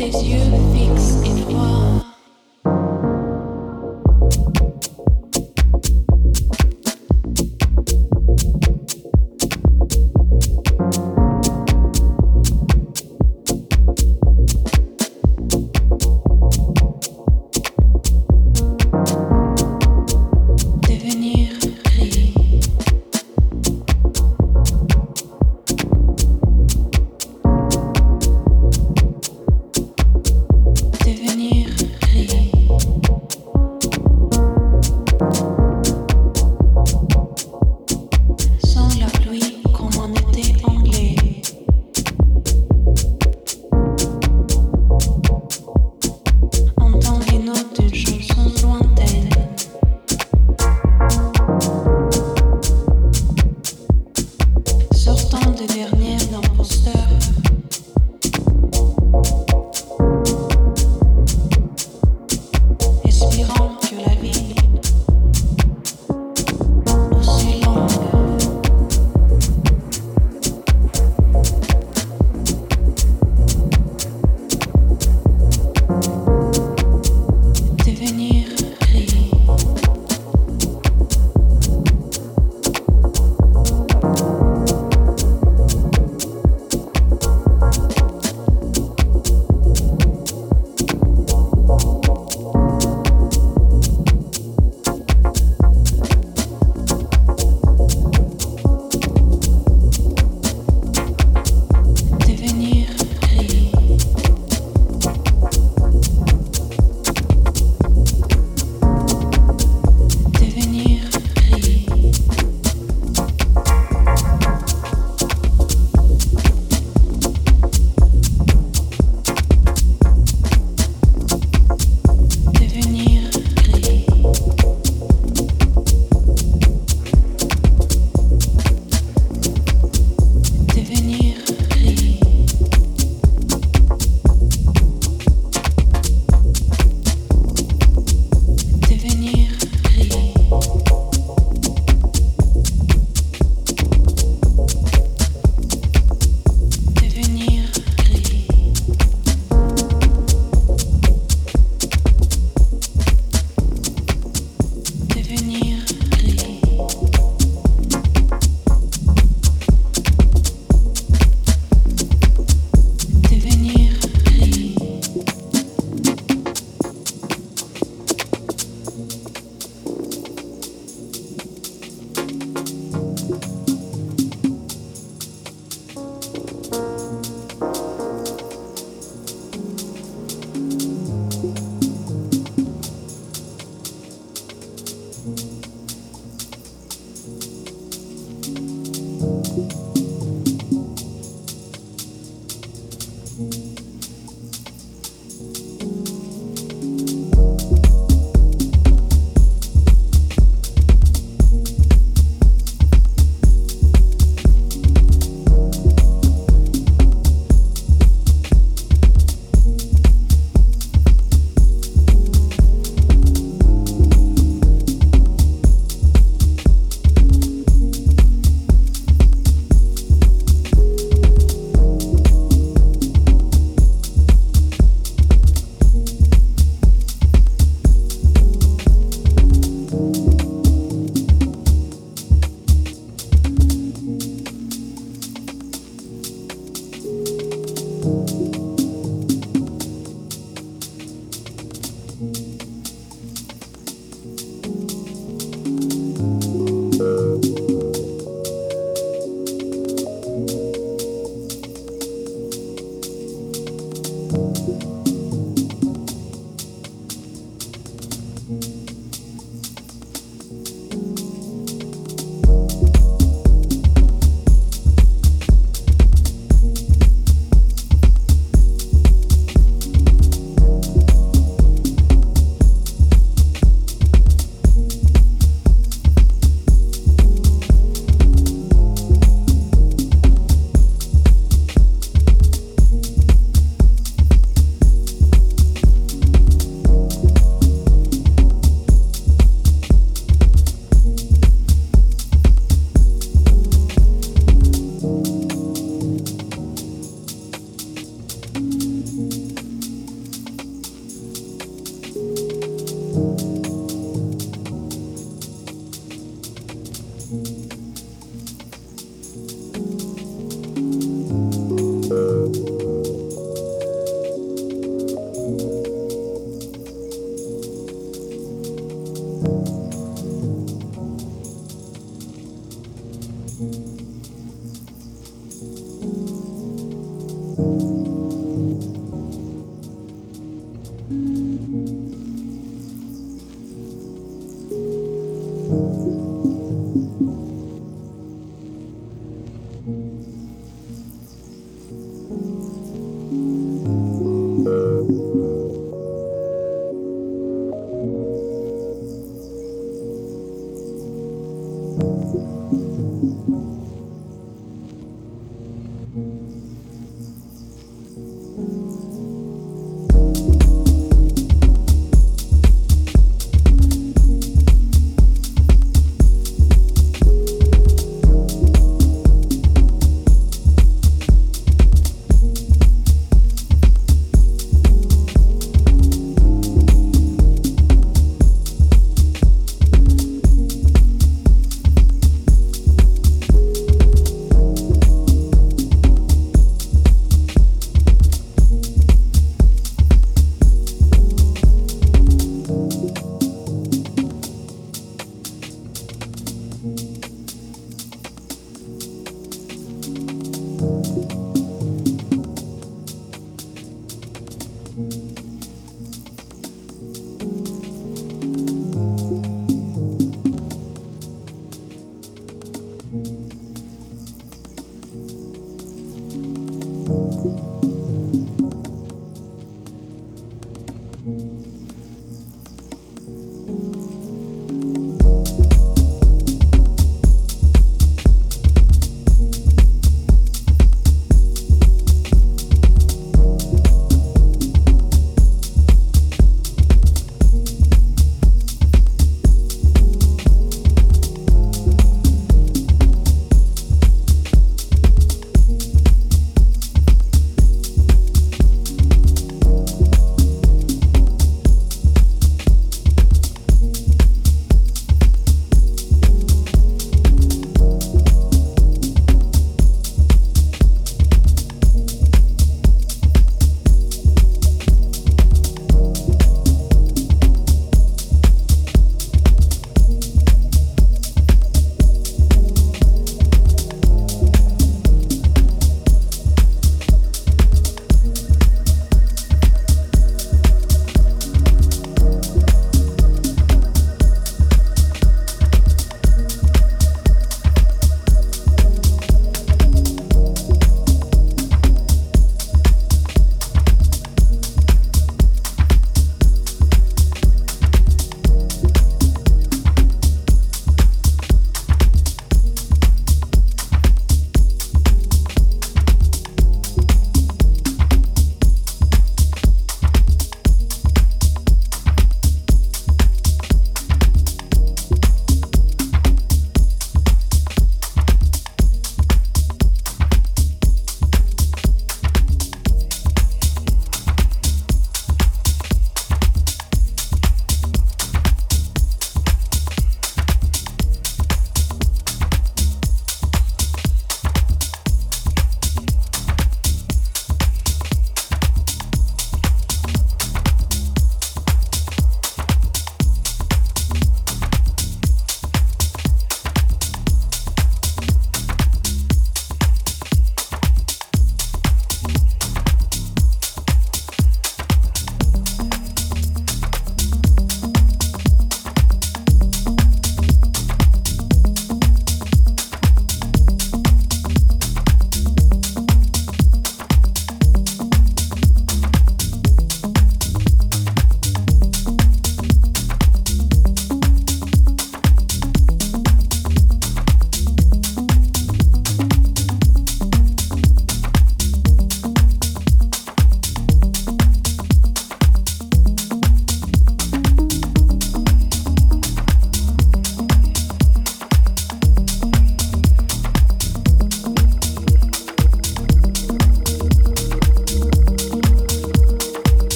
this youth.